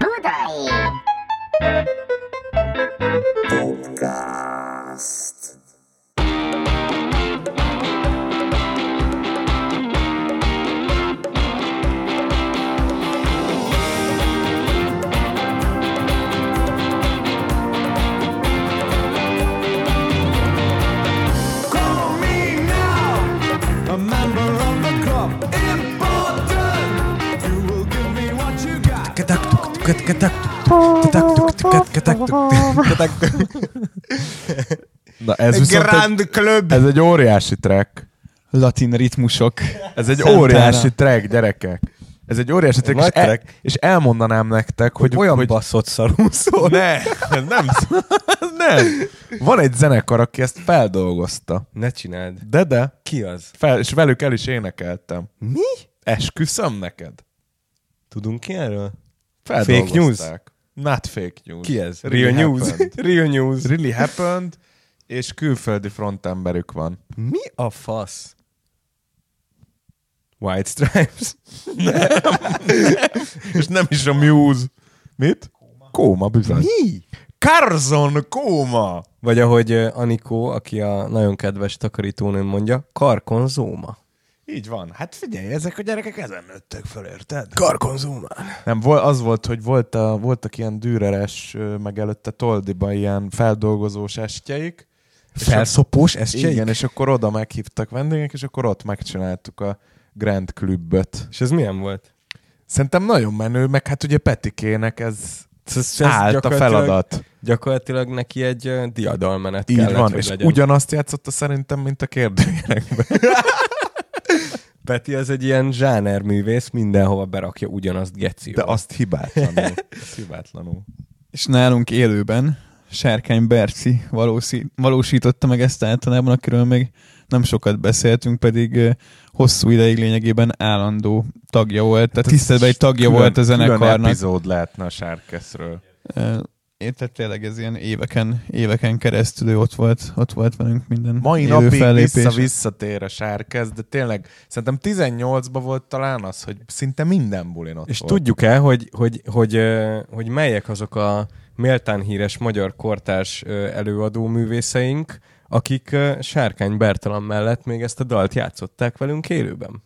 Budai! Na ez viszont egy, Grand Club. ez egy óriási track. Latin ritmusok. Ez egy Szentára. óriási track, gyerekek. Ez egy óriási track, és, el, track. és elmondanám nektek, hogy... Olyan hogy baszott szarul szól. ne, nem, nem. Van egy zenekar, aki ezt feldolgozta. Ne csináld. De, de. Ki az? Fel, és velük el is énekeltem. Mi? Esküszöm neked. Tudunk ki erről? Feldolgozták. Not fake news. Ki ez? Really Real news. happened. Real news. really happened, és külföldi frontemberük van. Mi a fasz? White Stripes? És nem is a Muse. Mit? Kóma, bizony. Mi? Carzon Kóma! Vagy ahogy Anikó, aki a nagyon kedves takarítónőm mondja, karkonzóma. Így van. Hát figyelj, ezek a gyerekek ezen nőttek fel, érted? Karkonzómán. Nem, az volt, hogy volt a, voltak ilyen dűreres, meg előtte Toldiban ilyen feldolgozós estjeik. Felszopós, ez Igen, és akkor oda meghívtak vendégek, és akkor ott megcsináltuk a Grand Cluböt. És ez milyen volt? Szerintem nagyon menő, meg hát ugye Petikének ez, Ez, ez állt a feladat. Gyakorlatilag neki egy ö, diadalmenet Így kellett, van, és legyen. ugyanazt játszotta szerintem, mint a kérdőjelekben. Peti az egy ilyen zsánerművész, mindenhova berakja ugyanazt geci. De azt hibátlanul. Azt hibátlanul. És nálunk élőben Sárkány Berci valósi, valósította meg ezt általában, akiről még nem sokat beszéltünk, pedig hosszú ideig lényegében állandó tagja volt, tehát tiszteletben egy tagja Külön- volt a Külön zenekarnak. epizód lehetne a Sárkeszről. Tehát tényleg ez ilyen éveken, éveken keresztül ő ott volt, ott volt velünk minden Mai napig fellépésen. vissza, visszatér a Sárkesz, de tényleg szerintem 18-ban volt talán az, hogy szinte minden bulin ott És volt. tudjuk el, hogy, hogy, hogy, ö, hogy melyek azok a méltán híres magyar kortárs előadó művészeink, akik Sárkány Bertalan mellett még ezt a dalt játszották velünk élőben.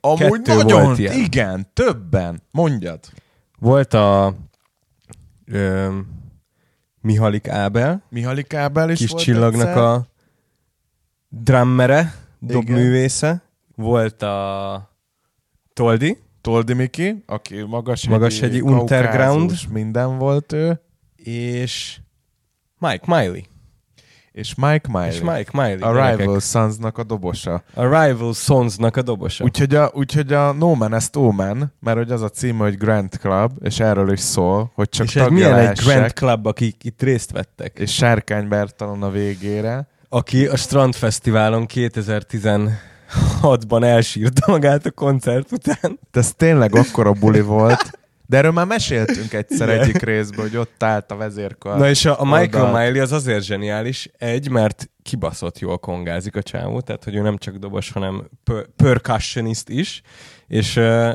Amúgy kettő nagyon, volt ilyen. igen, többen. Mondjad. Volt a ö, Mihalik Ábel, Mihalik Ábel is kis volt csillagnak egyszer. a drummere, Igen. dobművésze. Volt a Toldi, Toldi Miki, aki magashegyi, Magashegyi underground. minden volt ő, és Mike Miley. És Mike Miley. És Mike Miley. a gyerekek. Rival Sons-nak a dobosa. A Rival Sons-nak a dobosa. Úgyhogy a, úgyhogy a No Man Est Omen, mert hogy az a címe, hogy Grand Club, és erről is szól, hogy csak és tagja milyen egy lehessek, Grand Club, akik itt részt vettek. és Sárkány Bertalan a végére. Aki a Strand Fesztiválon 2016-ban elsírta magát a koncert után. De ez tényleg akkora buli volt. De erről már meséltünk egyszer Igen. egyik részben, hogy ott állt a vezérkar. Na és a, a Michael oldalt. Miley az azért zseniális, egy, mert kibaszott jól kongázik a csávó, tehát hogy ő nem csak dobos, hanem per- percussionist is, és uh,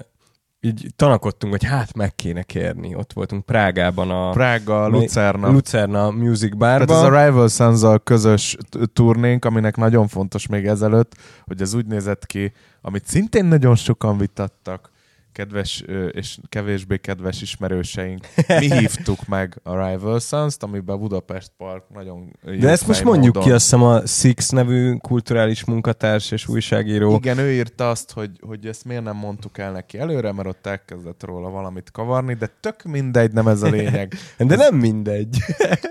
így tanakodtunk, hogy hát meg kéne kérni. Ott voltunk Prágában a Prága, Lucerna. Lucerna Music Tehát ez Barban. a Rival sons közös turnénk, aminek nagyon fontos még ezelőtt, hogy ez úgy nézett ki, amit szintén nagyon sokan vitattak, kedves és kevésbé kedves ismerőseink. Mi hívtuk meg a Rival Sons-t, amiben Budapest Park nagyon jó De ezt most mondjuk módon- ki, azt hiszem a Six nevű kulturális munkatárs és újságíró. Igen, ő írta azt, hogy, hogy ezt miért nem mondtuk el neki előre, mert ott elkezdett róla valamit kavarni, de tök mindegy, nem ez a lényeg. De nem mindegy.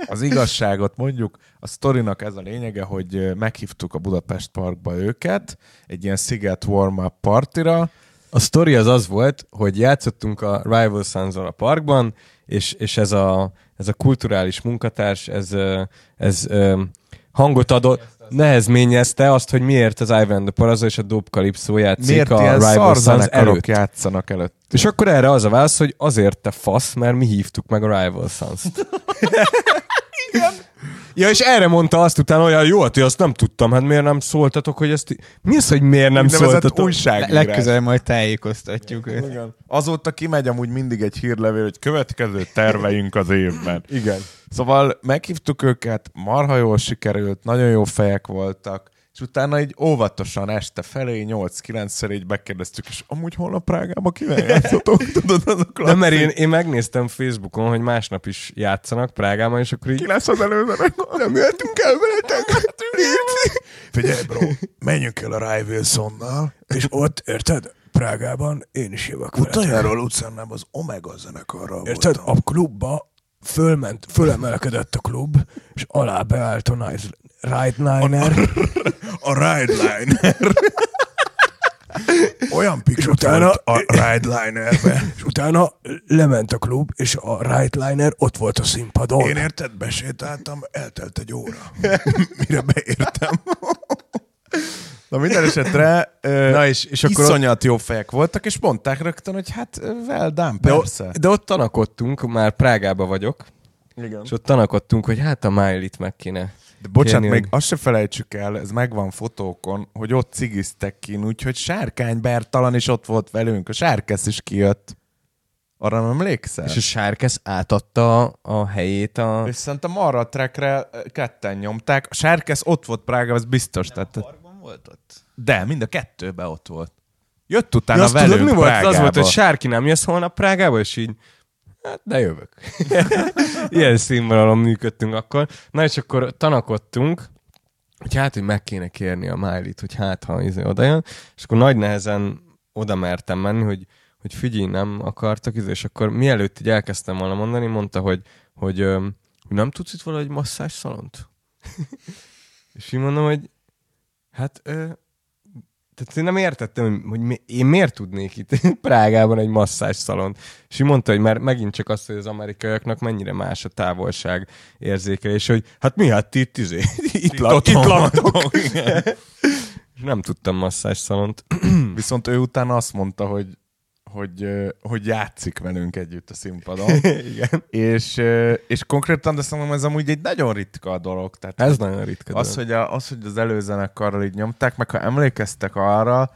Az igazságot mondjuk, a sztorinak ez a lényege, hogy meghívtuk a Budapest Parkba őket egy ilyen sziget warm-up partira, A sztori az az volt, hogy játszottunk a Rival sons a parkban, és, és ez, a, ez a kulturális munkatárs, ez, ez hangot adott, nehezményezte azt, hogy miért az Ivan the Parazzo és a Dope Calypso játszik miért a ilyen Rival Sons előtt. játszanak előtt. És akkor erre az a válasz, hogy azért te fasz, mert mi hívtuk meg a Rival Sons-t. Ja, és erre mondta azt utána, hogy jó, hát én azt nem tudtam, hát miért nem szóltatok, hogy ezt... Mi az, hogy miért nem szóltatok? újságírás. Legközelebb majd tájékoztatjuk őt. Igen. Azóta kimegy amúgy mindig egy hírlevél, hogy következő terveink az évben. Igen. Szóval meghívtuk őket, marha jól sikerült, nagyon jó fejek voltak, és utána így óvatosan este felé, 8-9-szer így megkérdeztük, és amúgy holnap Prágába kivel játszotok? Tudod, az a De mert én, én megnéztem Facebookon, hogy másnap is játszanak Prágában, és akkor így... Ki lesz az előzőnek? Nem jöttünk el veletek? Figyelj, bro, menjünk el a Ry Wilsonnal, és ott, érted, Prágában én is jövök. Utoljáról utcán az Omega zenekarral Érted, a klubba fölment, fölemelkedett a klub, és alá beállt a Nice Rideliner. A Ride Liner. Olyan És picsot utána, a Ride Linerbe. és utána lement a klub, és a Rideliner ott volt a színpadon. Én érted, besétáltam, eltelt egy óra. Mire beértem. Na minden esetre ö, Na és- és akkor iszonyat jó fejek voltak, és mondták rögtön, hogy hát well done, De, persze. de ott tanakodtunk, már Prágába vagyok, Igen. és ott tanakodtunk, hogy hát a Miley-t meg kéne. De bocsánat, kérni, még hogy- azt se felejtsük el, ez megvan fotókon, hogy ott cigiztek ki, úgyhogy Sárkány Bertalan is ott volt velünk, a Sárkesz is kijött. Arra nem emlékszel? És a Sárkesz átadta a helyét a... És szerintem arra a trackre ketten nyomták. A Sárkesz ott volt Prága, ez biztos. Tehát, Parkban volt ott? de, mind a kettőben ott volt. Jött utána Ja, azt velünk tudod, mi volt? Prágába. Az volt, hogy Sárki nem jössz holnap Prágába, és így, hát de jövök. Ilyen színvonalon működtünk akkor. Na és akkor tanakodtunk, hogy hát, hogy meg kéne kérni a Miley-t, hogy hát, ha izé oda jön, és akkor nagy nehezen oda mertem menni, hogy, hogy figyelj, nem akartak, izé, és akkor mielőtt így elkezdtem volna mondani, mondta, hogy, hogy, öm, hogy nem tudsz itt valahogy masszás szalont? és így mondom, hogy hát ö, tehát én nem értettem, hogy, mi, én miért tudnék itt Prágában egy masszás szalont. És ő mondta, hogy már megint csak azt, hogy az amerikaiaknak mennyire más a távolság érzékelés, hogy hát mi hát itt, izé, itt, itt laktok. És nem tudtam masszás szalont. Viszont ő utána azt mondta, hogy hogy, hogy játszik velünk együtt a színpadon. Igen. és, és konkrétan, de szerintem ez amúgy egy nagyon ritka dolog. Tehát Ez nagyon ritka. az, dolog. hogy, a, az, hogy az előzenekarral így nyomták, meg ha emlékeztek arra,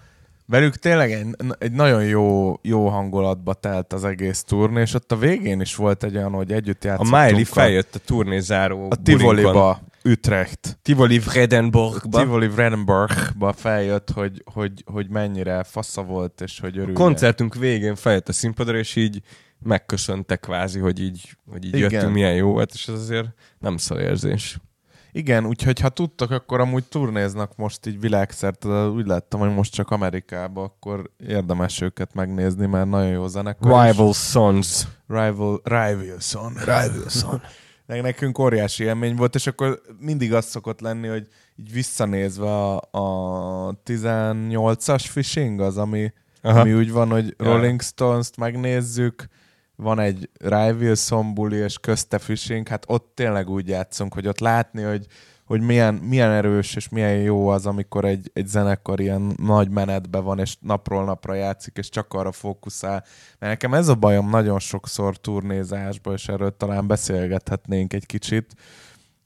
velük tényleg egy, egy nagyon jó, jó hangulatba telt az egész turné, és ott a végén is volt egy olyan, hogy együtt a játszottunk. Miley feljött a turnézáró a bulinkon. Tivoliba, Utrecht. Tivoli Vredenborgba. Tivoli Vredenburgba feljött, hogy, hogy, hogy mennyire fasza volt, és hogy örül. koncertünk végén feljött a színpadra, és így megköszönte kvázi, hogy így, hogy így Igen. jöttünk, milyen jó volt, és ez azért nem szó érzés. Igen, úgyhogy ha tudtok, akkor amúgy turnéznak most így világszerte, de úgy láttam, hogy most csak Amerikába, akkor érdemes őket megnézni, mert nagyon jó zenekar. Rival Sons. Rival, Ry Wilson. Ry Wilson. Nek- Nekünk óriási élmény volt, és akkor mindig az szokott lenni, hogy így visszanézve a, a 18-as fishing az, ami, Aha. ami úgy van, hogy. Rolling Stones-t megnézzük, van egy Ry Wilson buli, és közte fishing, hát ott tényleg úgy játszunk, hogy ott látni, hogy, hogy milyen, milyen erős és milyen jó az, amikor egy, egy zenekar ilyen nagy menetben van, és napról napra játszik, és csak arra fókuszál. Mert nekem ez a bajom nagyon sokszor turnézásban, és erről talán beszélgethetnénk egy kicsit,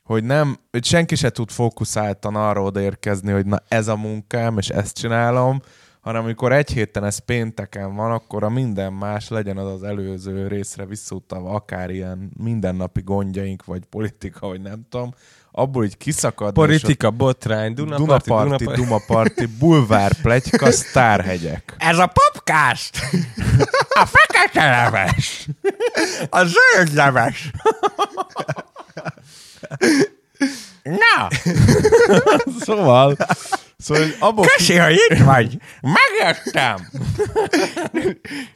hogy nem, hogy senki se tud fókuszáltan arra odaérkezni, hogy na ez a munkám, és ezt csinálom, hanem amikor egy héten ez pénteken van, akkor a minden más legyen az az előző részre visszautalva, akár ilyen mindennapi gondjaink, vagy politika, vagy nem tudom, abból így kiszakad. Politika, botrány, Dunaparti, Dunaparti, Dunaparti. Bulvár, pletyka, sztárhegyek. Ez a podcast! A fekete leves! A zöld leves! Na! szóval, szóval abból Köszi, hogy itt vagy! megjöttem!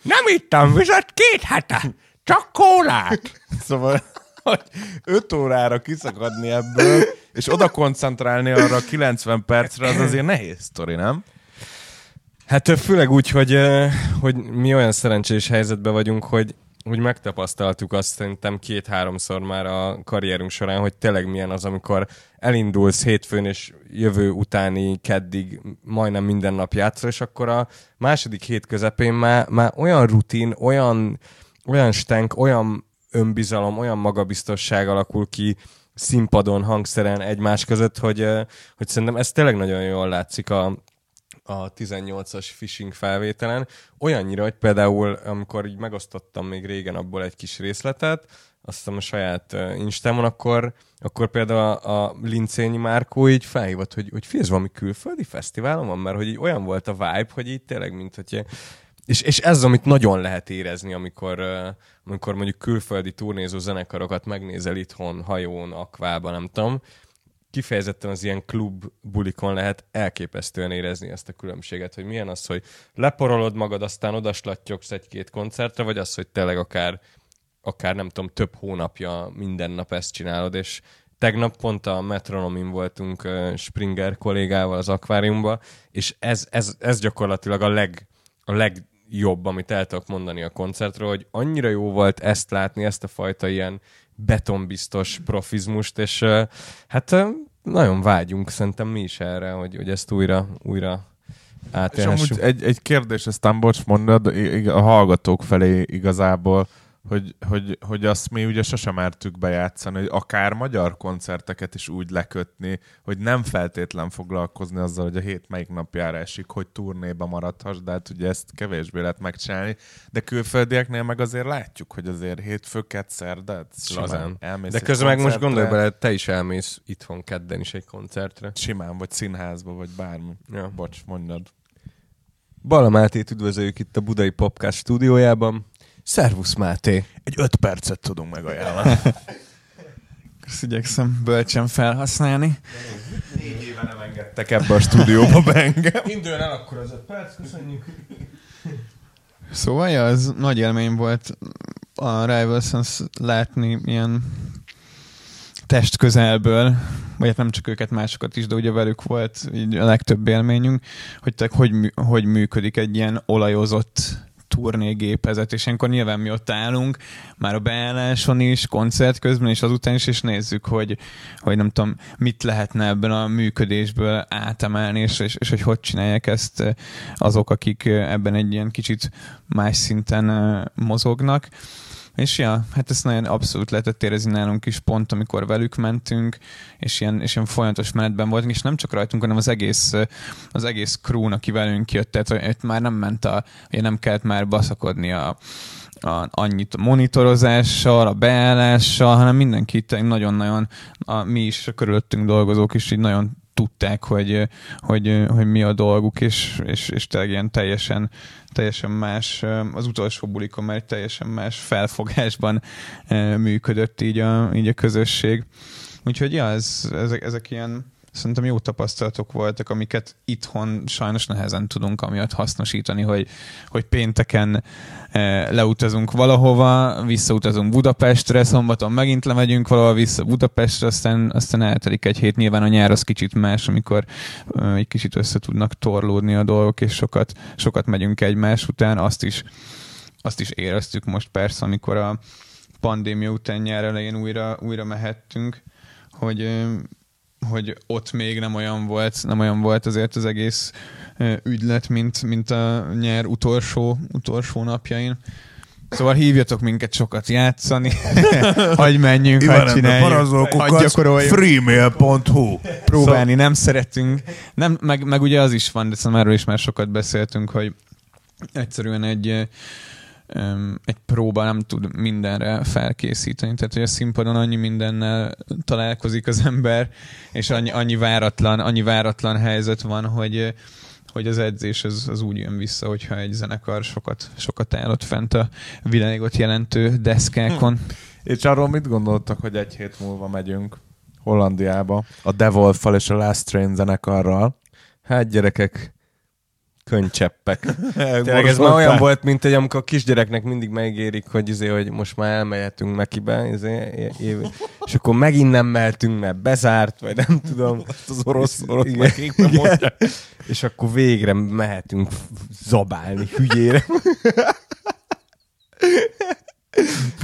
Nem ittam vizet két hete! Csak kólát! Szóval, hogy 5 órára kiszakadni ebből, és oda koncentrálni arra a 90 percre, az azért nehéz sztori, nem? Hát főleg úgy, hogy, hogy mi olyan szerencsés helyzetben vagyunk, hogy hogy megtapasztaltuk azt szerintem két-háromszor már a karrierünk során, hogy tényleg milyen az, amikor elindulsz hétfőn és jövő utáni keddig majdnem minden nap játszol, és akkor a második hét közepén már, már olyan rutin, olyan, olyan stenk, olyan önbizalom, olyan magabiztosság alakul ki, színpadon, hangszeren egymás között, hogy, hogy szerintem ez tényleg nagyon jól látszik a, a 18-as phishing felvételen. Olyannyira, hogy például, amikor így megosztottam még régen abból egy kis részletet, azt hiszem a saját uh, Instámon, akkor, akkor például a, a Lincényi Márkó így felhívott, hogy, hogy ez valami külföldi fesztiválon van, mert hogy így olyan volt a vibe, hogy így tényleg, mint hogy és, és ez az, amit nagyon lehet érezni, amikor, amikor mondjuk külföldi turnézó zenekarokat megnézel itthon, hajón, akvában, nem tudom, kifejezetten az ilyen klub bulikon lehet elképesztően érezni ezt a különbséget, hogy milyen az, hogy leporolod magad, aztán odaslattyogsz egy-két koncertre, vagy az, hogy tényleg akár, akár nem tudom, több hónapja minden nap ezt csinálod, és tegnap pont a metronomin voltunk Springer kollégával az akváriumban, és ez, ez, ez gyakorlatilag a, leg, a legjobb, amit el tudok mondani a koncertről, hogy annyira jó volt ezt látni, ezt a fajta ilyen betonbiztos profizmust, és hát nagyon vágyunk szerintem mi is erre, hogy, hogy ezt újra, újra És átélhessük. amúgy egy, egy kérdés, aztán bocs mondod, a hallgatók felé igazából, hogy, hogy, hogy azt mi ugye sosem mertük bejátszani, hogy akár magyar koncerteket is úgy lekötni, hogy nem feltétlen foglalkozni azzal, hogy a hét melyik napjára esik, hogy turnéba maradhass, de hát ugye ezt kevésbé lehet megcsinálni. De külföldieknél meg azért látjuk, hogy azért hétfőket, szerdát, simán Lazán. elmész De közben meg most gondolj bele, te is elmész itthon kedden is egy koncertre. Simán, vagy színházba, vagy bármi. Ja. Bocs, mondjad. Bala Mátét üdvözöljük itt a Budai Popcast stúdiójában. Szervusz Máté! Egy öt percet tudunk megajánlani. Ezt igyekszem bölcsen felhasználni. Négy éve nem engedtek ebbe a stúdióba be engem. Induljon el akkor az öt perc, köszönjük. Szóval, ja, az nagy élmény volt a Rivals látni ilyen test közelből, vagy hát nem csak őket, másokat is, de ugye velük volt így a legtöbb élményünk, hogy, te, hogy, hogy működik egy ilyen olajozott turnégépezet, és ilyenkor nyilván mi ott állunk, már a beálláson is, koncert közben, és azután is, és nézzük, hogy, hogy nem tudom, mit lehetne ebben a működésből átemelni, és, és, és hogy hogy csinálják ezt azok, akik ebben egy ilyen kicsit más szinten mozognak. És ja, hát ezt nagyon abszolút lehetett érezni nálunk is pont, amikor velük mentünk, és ilyen, és ilyen folyamatos menetben voltunk, és nem csak rajtunk, hanem az egész, az egész crew aki velünk jött, tehát hogy már nem ment a, ugye nem kellett már baszakodni a, a, annyit a monitorozással, a beállással, hanem mindenki nagyon-nagyon, a, mi is, a körülöttünk dolgozók is így nagyon tudták, hogy, hogy, hogy mi a dolguk, és, és, és tényleg ilyen teljesen, teljesen más, az utolsó bulikon már teljesen más felfogásban működött így a, így a közösség. Úgyhogy ja, ez, ezek, ezek ilyen szerintem jó tapasztalatok voltak, amiket itthon sajnos nehezen tudunk amiatt hasznosítani, hogy, hogy pénteken eh, leutazunk valahova, visszautazunk Budapestre, szombaton megint lemegyünk valahova vissza Budapestre, aztán, aztán eltelik egy hét. Nyilván a nyár az kicsit más, amikor eh, egy kicsit össze tudnak torlódni a dolgok, és sokat, sokat megyünk egymás után. Azt is, azt is éreztük most persze, amikor a pandémia után nyár elején újra, újra mehettünk, hogy eh, hogy ott még nem olyan volt, nem olyan volt azért az egész ügylet, mint, mint a nyár utolsó, utolsó napjain. Szóval hívjatok minket sokat játszani, hagyj menjünk, hagyj csináljuk, hagyj gyakoroljuk, freemail.hu próbálni nem szeretünk. Nem, meg, meg ugye az is van, de szerintem erről is már sokat beszéltünk, hogy egyszerűen egy egy próba nem tud mindenre felkészíteni. Tehát, hogy a színpadon annyi mindennel találkozik az ember, és annyi, annyi, váratlan, annyi váratlan helyzet van, hogy hogy az edzés az, az úgy jön vissza, hogyha egy zenekar sokat, sokat áll ott fent a világot jelentő deszkákon. És arról mit gondoltak, hogy egy hét múlva megyünk Hollandiába a Devolfal és a Last Train zenekarral? Hát gyerekek, könycseppek. Tényleg ez már olyan volt, mint hogy amikor a kisgyereknek mindig megérik, hogy, izé, hogy most már elmehetünk Mekibe, izé, év, és akkor megint nem mehetünk, mert bezárt, vagy nem tudom. az orosz, orosz Igen. mondja. És akkor végre mehetünk zabálni hülyére.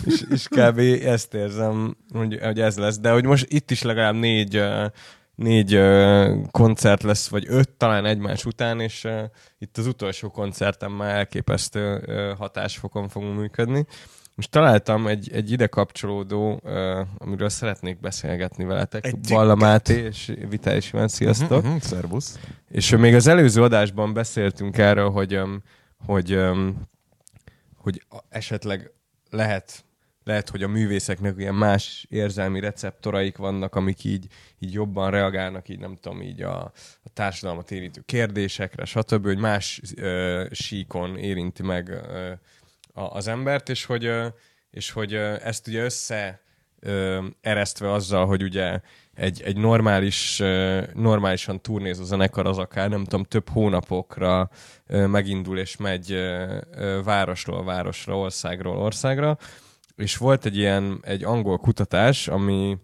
és, és kb. ezt érzem, hogy, hogy ez lesz. De hogy most itt is legalább négy, ö, négy ö, koncert lesz, vagy öt talán egymás után, és uh, itt az utolsó koncerten már elképesztő uh, hatásfokon fogunk működni. Most találtam egy, egy ide kapcsolódó, uh, amiről szeretnék beszélgetni veletek. Egy Balla Máté és Iván, sziasztok. Mhm, mhm, Szervusz. És ö, még az előző adásban beszéltünk erről, hogy, um, hogy, um, hogy esetleg lehet, lehet, hogy a művészeknek ilyen más érzelmi receptoraik vannak, amik így, így jobban reagálnak, így nem tudom, így a, a társadalmat érintő kérdésekre, stb., hogy más ö, síkon érinti meg ö, a, az embert, és hogy, ö, és hogy ö, ezt ugye össze ö, eresztve azzal, hogy ugye egy, egy normális, ö, normálisan turnézó zenekar az akár, nem tudom, több hónapokra megindul és megy ö, városról városra, országról országra, és volt egy ilyen, egy angol kutatás, ami,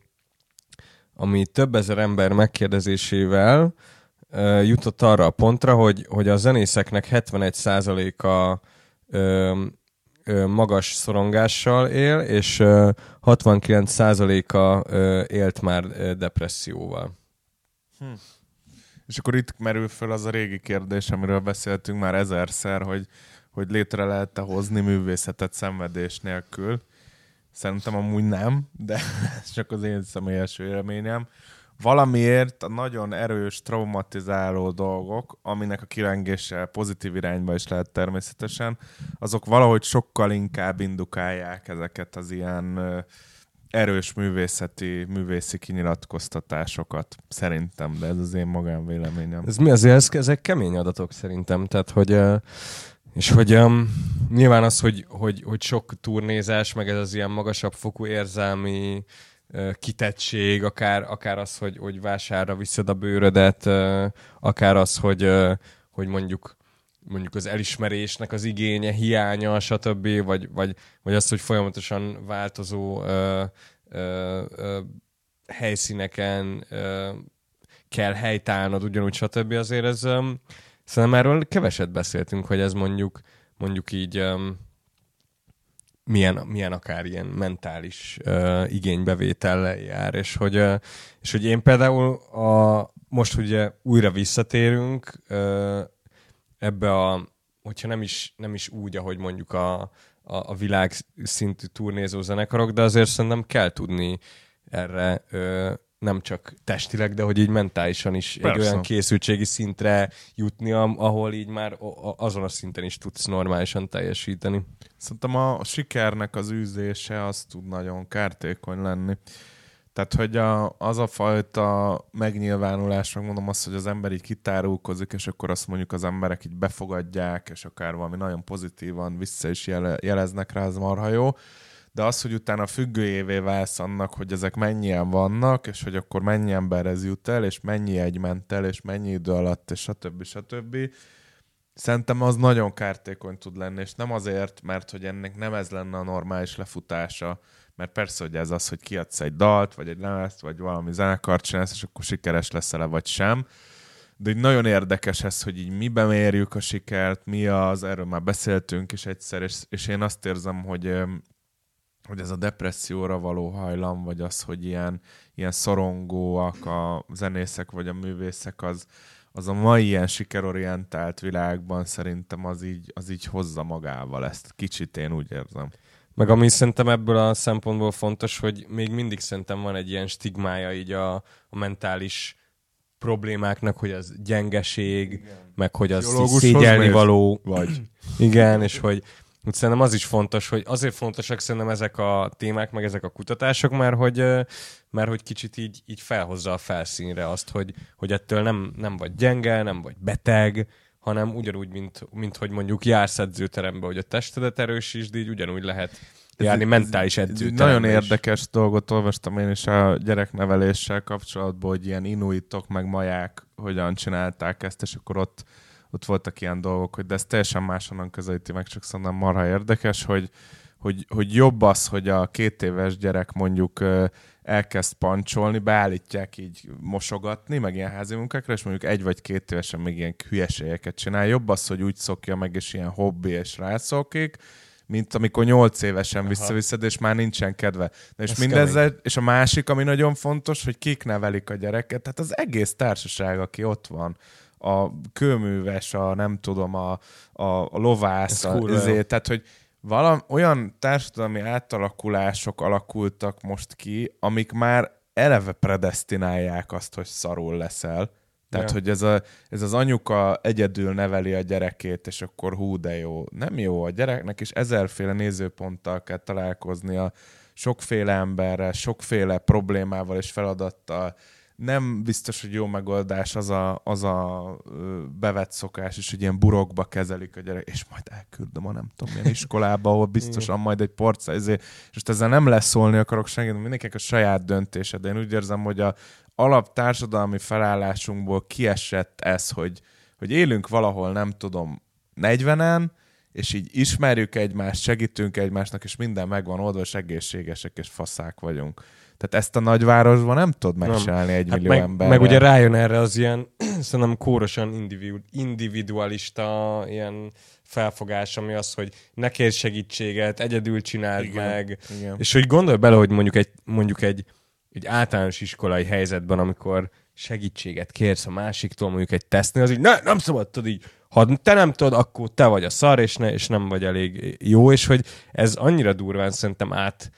ami több ezer ember megkérdezésével ö, jutott arra a pontra, hogy, hogy a zenészeknek 71%-a ö, ö, magas szorongással él, és ö, 69%-a ö, élt már depresszióval. És akkor itt merül föl az a régi kérdés, amiről beszéltünk már ezerszer, hogy, hogy létre lehet-e hozni művészetet szenvedés nélkül. Szerintem amúgy nem, de ez csak az én személyes véleményem. Valamiért a nagyon erős, traumatizáló dolgok, aminek a kilengése pozitív irányba is lehet természetesen, azok valahogy sokkal inkább indukálják ezeket az ilyen erős művészeti, művészi kinyilatkoztatásokat. Szerintem, de ez az én magánvéleményem. Ez mi azért, ez, ezek kemény adatok szerintem, tehát hogy ö, és hogy um, nyilván az, hogy, hogy, hogy sok turnézás, meg ez az ilyen magasabb fokú érzelmi ö, kitettség, akár, akár az, hogy, hogy vásárra viszed a bőrödet, ö, akár az, hogy, ö, hogy mondjuk mondjuk az elismerésnek az igénye, hiánya, stb., vagy, vagy, vagy az, hogy folyamatosan változó ö, ö, ö, helyszíneken ö, kell helytállnod, ugyanúgy, stb. Azért ez szerintem erről keveset beszéltünk, hogy ez mondjuk mondjuk így um, milyen, milyen akár ilyen mentális uh, igénybevétellel jár, és hogy, uh, és hogy én például a, most ugye újra visszatérünk uh, ebbe a, hogyha nem is, nem is úgy, ahogy mondjuk a, a, a világ szintű turnézó zenekarok, de azért szerintem kell tudni erre ö, nem csak testileg, de hogy így mentálisan is Persze. egy olyan készültségi szintre jutni, ahol így már azon a szinten is tudsz normálisan teljesíteni. Szerintem a sikernek az űzése az tud nagyon kártékony lenni. Tehát, hogy a, az a fajta megnyilvánulás, megmondom azt, hogy az ember így kitárulkozik, és akkor azt mondjuk az emberek így befogadják, és akár valami nagyon pozitívan vissza is jele, jeleznek rá, az marha jó. De az, hogy utána függőjévé válsz annak, hogy ezek mennyien vannak, és hogy akkor mennyi emberhez jut el, és mennyi egy ment el, és mennyi idő alatt, és stb. stb. Szerintem az nagyon kártékony tud lenni, és nem azért, mert hogy ennek nem ez lenne a normális lefutása, mert persze, hogy ez az, hogy kiadsz egy dalt, vagy egy lemezt, vagy valami zenekart csinálsz, és akkor sikeres leszel-e, vagy sem. De így nagyon érdekes ez, hogy így miben mérjük a sikert, mi az, erről már beszéltünk is egyszer, és, és én azt érzem, hogy, hogy ez a depresszióra való hajlam, vagy az, hogy ilyen, ilyen szorongóak a zenészek, vagy a művészek, az, az a mai ilyen sikerorientált világban szerintem az így, az így hozza magával ezt. Kicsit én úgy érzem. Meg ami szerintem ebből a szempontból fontos, hogy még mindig szerintem van egy ilyen stigmája így a, a mentális problémáknak, hogy az gyengeség, Igen. meg hogy az szégyelni való. Vagy. Igen, és hogy úgy szerintem az is fontos, hogy azért fontosak szerintem ezek a témák, meg ezek a kutatások, mert hogy, mert hogy kicsit így, így felhozza a felszínre azt, hogy, hogy ettől nem, nem vagy gyenge, nem vagy beteg, hanem ugyanúgy, mint, mint hogy mondjuk jársz edzőterembe, hogy a testedet erősítsd, így ugyanúgy lehet járni mentális Ez egy edzőterembe Nagyon is. érdekes dolgot olvastam én is a gyerekneveléssel kapcsolatban, hogy ilyen inuitok meg maják hogyan csinálták ezt, és akkor ott, ott voltak ilyen dolgok, hogy de ez teljesen máshonnan közelíti meg, csak szerintem marha érdekes, hogy, hogy, hogy jobb az, hogy a két éves gyerek mondjuk elkezd pancsolni, beállítják így mosogatni, meg ilyen házi munkákra, és mondjuk egy vagy két évesen még ilyen hülyeségeket csinál. Jobb az, hogy úgy szokja meg, és ilyen hobbi, és rászokik, mint amikor nyolc évesen Aha. visszaviszed, és már nincsen kedve. Na és Ez mindezzel, és a másik, ami nagyon fontos, hogy kik nevelik a gyereket, tehát az egész társaság, aki ott van, a kőműves, a nem tudom, a, a, a lovász, a, ezért, tehát hogy valam, olyan társadalmi átalakulások alakultak most ki, amik már eleve predestinálják azt, hogy szarul leszel. Tehát, Ja. hogy ez, a, ez az anyuka egyedül neveli a gyerekét, és akkor hú, de jó. Nem jó a gyereknek, és ezerféle nézőponttal kell találkoznia, sokféle emberrel, sokféle problémával és feladattal. Nem biztos, hogy jó megoldás az a, az a bevett szokás is, hogy ilyen burokba kezelik a gyerek, és majd elküldöm a nem tudom milyen iskolába, ahol biztosan majd egy porca, ezért, és most ezzel nem leszólni akarok senkit, mindenkinek a saját döntése, de én úgy érzem, hogy a alap társadalmi felállásunkból kiesett ez, hogy, hogy élünk valahol, nem tudom, 40-en, és így ismerjük egymást, segítünk egymásnak, és minden megvan oldva, és egészségesek és faszák vagyunk. Tehát ezt a nagyvárosban nem tudod megcsinálni egy Hát millió meg, emberrel. meg ugye rájön erre az ilyen, szerintem kórosan individu, individualista ilyen felfogás, ami az, hogy ne kérj segítséget, egyedül csináld Igen, meg. igen. És hogy gondolj bele, hogy mondjuk egy, mondjuk egy, egy általános iskolai helyzetben, amikor segítséget kérsz a másiktól, mondjuk egy tesztnél, az így, ne, nem szabad tudod így, ha te nem tudod, akkor te vagy a szar, és, ne, és nem vagy elég jó, és hogy ez annyira durván szerintem át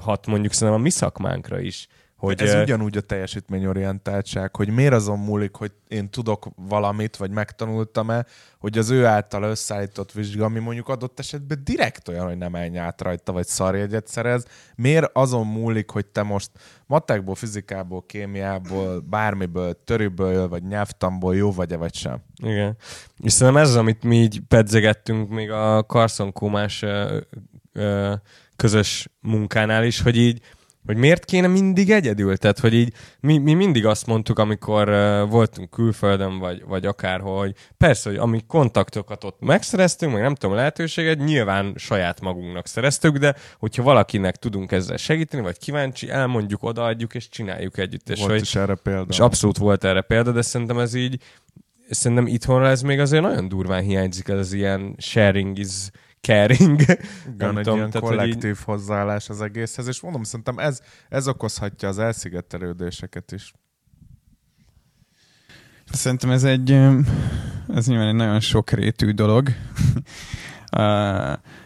hat mondjuk szerintem a mi szakmánkra is. Hogy, ez ugyanúgy a teljesítményorientáltság, hogy miért azon múlik, hogy én tudok valamit, vagy megtanultam-e, hogy az ő által összeállított vizsga, ami mondjuk adott esetben direkt olyan, hogy nem menj át rajta, vagy szarjegyet szerez, miért azon múlik, hogy te most matekból, fizikából, kémiából, bármiből, törőből, vagy nyelvtamból jó vagy-e, vagy sem. Igen. És szerintem ez az, amit mi így pedzegettünk még a Carson Kómás ö, ö, közös munkánál is, hogy így hogy miért kéne mindig egyedül? Tehát, hogy így mi, mi mindig azt mondtuk, amikor uh, voltunk külföldön, vagy, vagy akárhol, hogy persze, hogy ami kontaktokat ott megszereztünk, meg nem tudom, lehetőséget, nyilván saját magunknak szereztük, de hogyha valakinek tudunk ezzel segíteni, vagy kíváncsi, elmondjuk, odaadjuk, és csináljuk együtt. És Volt hogy, is erre példa. és abszolút volt erre példa, de szerintem ez így, szerintem itthonra ez még azért nagyon durván hiányzik, ez az ilyen sharing is caring. Igen, Nem egy tudom, ilyen tehát, kollektív így... hozzáállás az egészhez, és mondom, szerintem ez, ez okozhatja az elszigetelődéseket is. Szerintem ez egy, ez nyilván egy nagyon sokrétű dolog.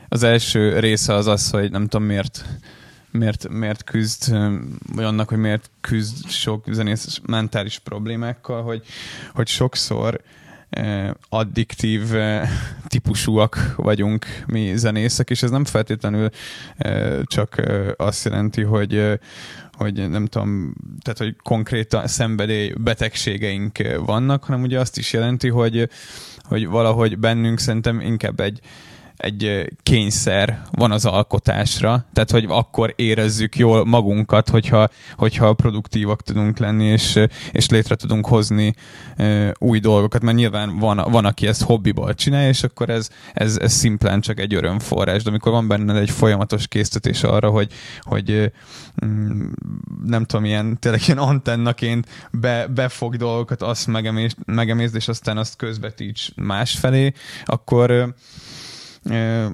Az első része az az, hogy nem tudom miért, miért, miért küzd, vagy annak, hogy miért küzd sok zenész mentális problémákkal, hogy, hogy sokszor addiktív típusúak vagyunk mi zenészek, és ez nem feltétlenül csak azt jelenti, hogy hogy nem tudom, tehát hogy konkrétan szenvedély betegségeink vannak, hanem ugye azt is jelenti, hogy, hogy valahogy bennünk szerintem inkább egy, egy kényszer van az alkotásra, tehát hogy akkor érezzük jól magunkat, hogyha, hogyha produktívak tudunk lenni, és, és létre tudunk hozni új dolgokat, mert nyilván van, van aki ezt hobbiból csinálja, és akkor ez, ez, ez szimplán csak egy örömforrás, de amikor van benned egy folyamatos késztetés arra, hogy, hogy mm, nem tudom, ilyen, tényleg ilyen antennaként be, befog dolgokat, azt megemész, megemészd, és aztán azt közvetíts másfelé, akkor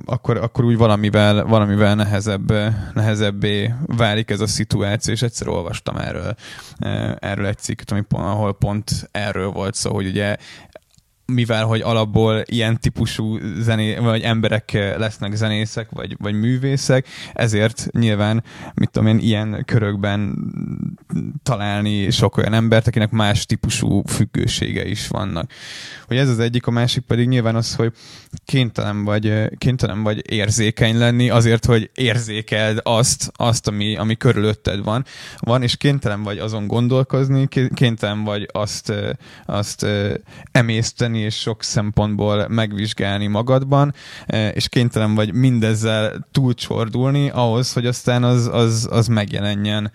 akkor, akkor úgy valamivel, valamivel nehezebb, nehezebbé válik ez a szituáció, és egyszer olvastam erről, erről egy cikket, ami pont, ahol pont erről volt szó, hogy ugye mivel, hogy alapból ilyen típusú zené, vagy emberek lesznek zenészek, vagy, vagy művészek, ezért nyilván, mit tudom én, ilyen körökben találni sok olyan embert, akinek más típusú függősége is vannak. Hogy ez az egyik, a másik pedig nyilván az, hogy kénytelen vagy, kénytelen vagy érzékeny lenni azért, hogy érzékeld azt, azt ami, ami körülötted van, van, és kénytelen vagy azon gondolkozni, kénytelen vagy azt, azt emészteni, és sok szempontból megvizsgálni magadban, és kénytelen vagy mindezzel túlcsordulni ahhoz, hogy aztán az, az, az megjelenjen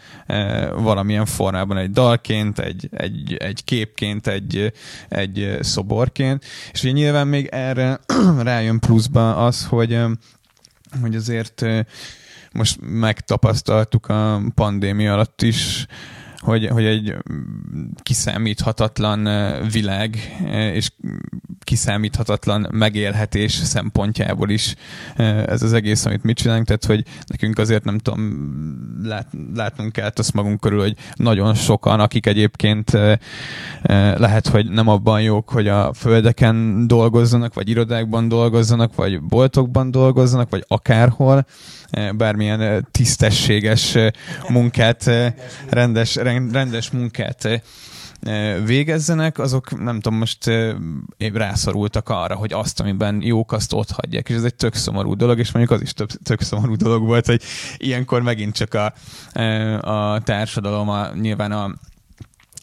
valamilyen formában egy dalként, egy, egy, egy képként, egy, egy szoborként, és ugye nyilván még erre rájön pluszba az, hogy, hogy azért most megtapasztaltuk a pandémia alatt is, hogy, hogy egy mm, kiszámíthatatlan világ és kiszámíthatatlan megélhetés szempontjából is ez az egész, amit mit csinálunk, tehát hogy nekünk azért nem tudom, lát, látnunk kell azt magunk körül, hogy nagyon sokan, akik egyébként lehet, hogy nem abban jók, hogy a földeken dolgozzanak, vagy irodákban dolgozzanak, vagy boltokban dolgozzanak, vagy akárhol, bármilyen tisztességes munkát, rendes, ren- rendes munkát eh, eh, végezzenek, azok nem tudom, most eh, rászorultak arra, hogy azt, amiben jók, azt ott hagyják, és ez egy tök szomorú dolog, és mondjuk az is tök, tök szomorú dolog volt, hogy ilyenkor megint csak a, a társadalom, a, nyilván a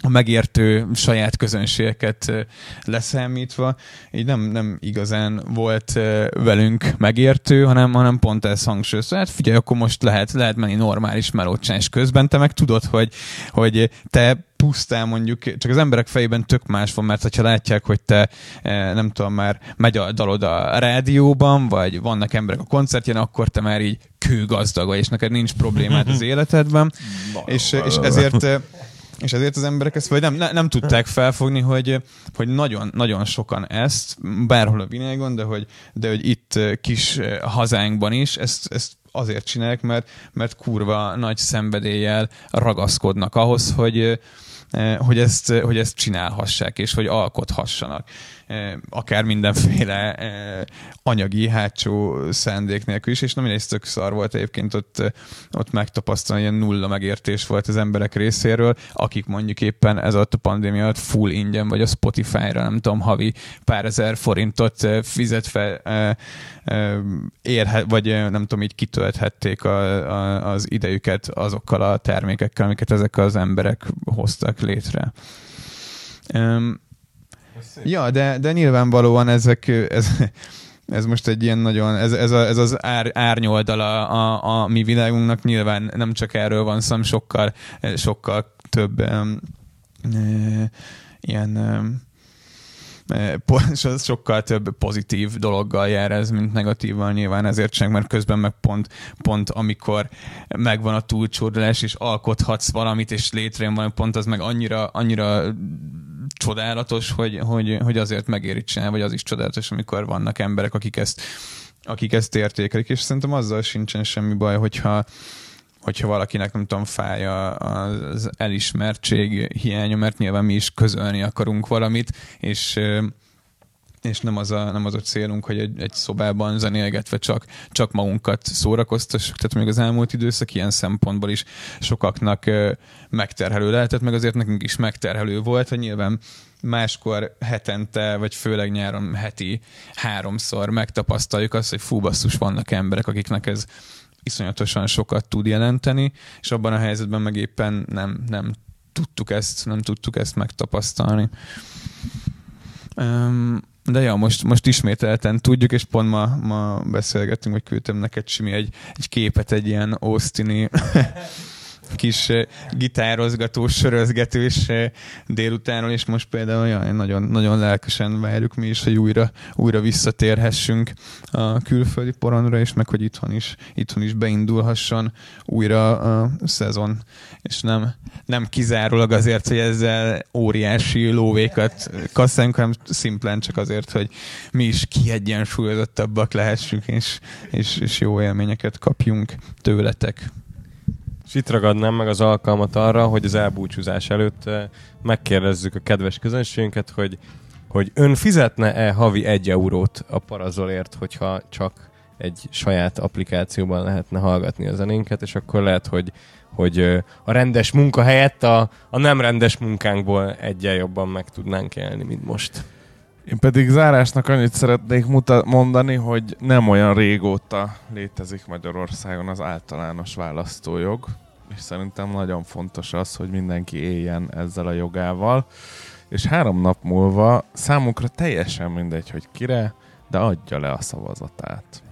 a megértő saját közönségeket leszámítva, így nem, nem igazán volt velünk megértő, hanem, hanem pont ez hangsúlyozta. Hát figyelj, akkor most lehet, lehet menni normális melócsás közben, te meg tudod, hogy, hogy te pusztán mondjuk, csak az emberek fejében tök más van, mert ha látják, hogy te nem tudom, már megy a dalod a rádióban, vagy vannak emberek a koncertjén, akkor te már így kőgazdag vagy, és neked nincs problémád az életedben, és, és ezért és ezért az emberek ezt vagy nem, ne, nem tudták felfogni, hogy, hogy nagyon, nagyon sokan ezt, bárhol a világon, de hogy, de hogy itt eh, kis eh, hazánkban is, ezt, ezt azért csinálják, mert, mert kurva nagy szenvedéllyel ragaszkodnak ahhoz, hogy, eh, hogy ezt, hogy ezt csinálhassák, és hogy alkothassanak. Akár mindenféle anyagi hátsó szándék nélkül is, és nem ez tök szar volt egyébként ott, ott megtapasztalni, ilyen nulla megértés volt az emberek részéről, akik mondjuk éppen ez a pandémia alatt full ingyen, vagy a Spotify-ra, nem tudom, havi pár ezer forintot fizet fel, eh, érhet, vagy nem tudom, így kitölthették a, a, az idejüket azokkal a termékekkel, amiket ezek az emberek hoztak létre. Um, ja, de, de nyilvánvalóan ezek, ez, ez most egy ilyen nagyon, ez, ez, a, ez az ár, árnyoldala a, a mi világunknak. Nyilván nem csak erről van szó, sokkal, sokkal több um, e, ilyen um, e, po- so- sokkal több pozitív dologgal jár ez, mint negatívan nyilván ezért sem, mert közben meg pont, pont amikor megvan a túlcsordulás, és alkothatsz valamit, és létrejön valami pont, az meg annyira, annyira csodálatos, hogy, hogy, hogy azért megéri csinálni, vagy az is csodálatos, amikor vannak emberek, akik ezt, akik ezt értékelik, és szerintem azzal sincsen semmi baj, hogyha, hogyha valakinek nem tudom, fáj az elismertség hiánya, mert nyilván mi is közölni akarunk valamit, és és nem az a, nem az a célunk, hogy egy, egy szobában zenélgetve csak, csak magunkat szórakoztassuk, tehát még az elmúlt időszak ilyen szempontból is sokaknak megterhelő lehetett, meg azért nekünk is megterhelő volt, hogy nyilván máskor hetente, vagy főleg nyáron heti háromszor megtapasztaljuk azt, hogy fú basszus, vannak emberek, akiknek ez iszonyatosan sokat tud jelenteni, és abban a helyzetben meg éppen nem, nem tudtuk ezt, nem tudtuk ezt megtapasztalni. Um, de ja, most, most ismételten tudjuk, és pont ma, ma beszélgettünk, hogy küldtem neked Simi egy, egy képet, egy ilyen Austini kis gitározgatós, sörözgetős délutánról, és most például ja, nagyon, nagyon lelkesen várjuk mi is, hogy újra, újra visszatérhessünk a külföldi porondra, és meg hogy itthon is, itthon is beindulhasson újra a szezon, és nem, nem kizárólag azért, hogy ezzel óriási lóvékat kasszáljunk, hanem szimplán csak azért, hogy mi is kiegyensúlyozottabbak lehessünk, és, és, és jó élményeket kapjunk tőletek. És itt ragadnám meg az alkalmat arra, hogy az elbúcsúzás előtt eh, megkérdezzük a kedves közönségünket, hogy, hogy ön fizetne-e havi egy eurót a parazolért, hogyha csak egy saját applikációban lehetne hallgatni a zenénket, és akkor lehet, hogy, hogy ö, a rendes munka helyett a, a nem rendes munkánkból egyen jobban meg tudnánk élni, mint most. Én pedig zárásnak annyit szeretnék muta- mondani, hogy nem olyan régóta létezik Magyarországon az általános választójog, és szerintem nagyon fontos az, hogy mindenki éljen ezzel a jogával, és három nap múlva számukra teljesen mindegy, hogy kire, de adja le a szavazatát.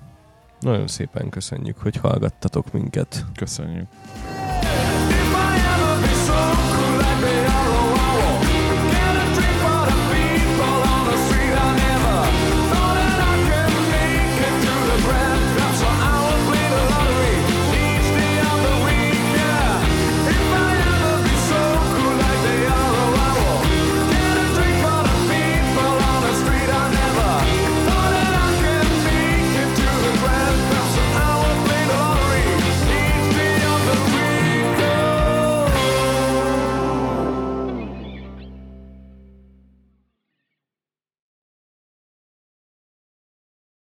Nagyon szépen köszönjük, hogy hallgattatok minket. Köszönjük.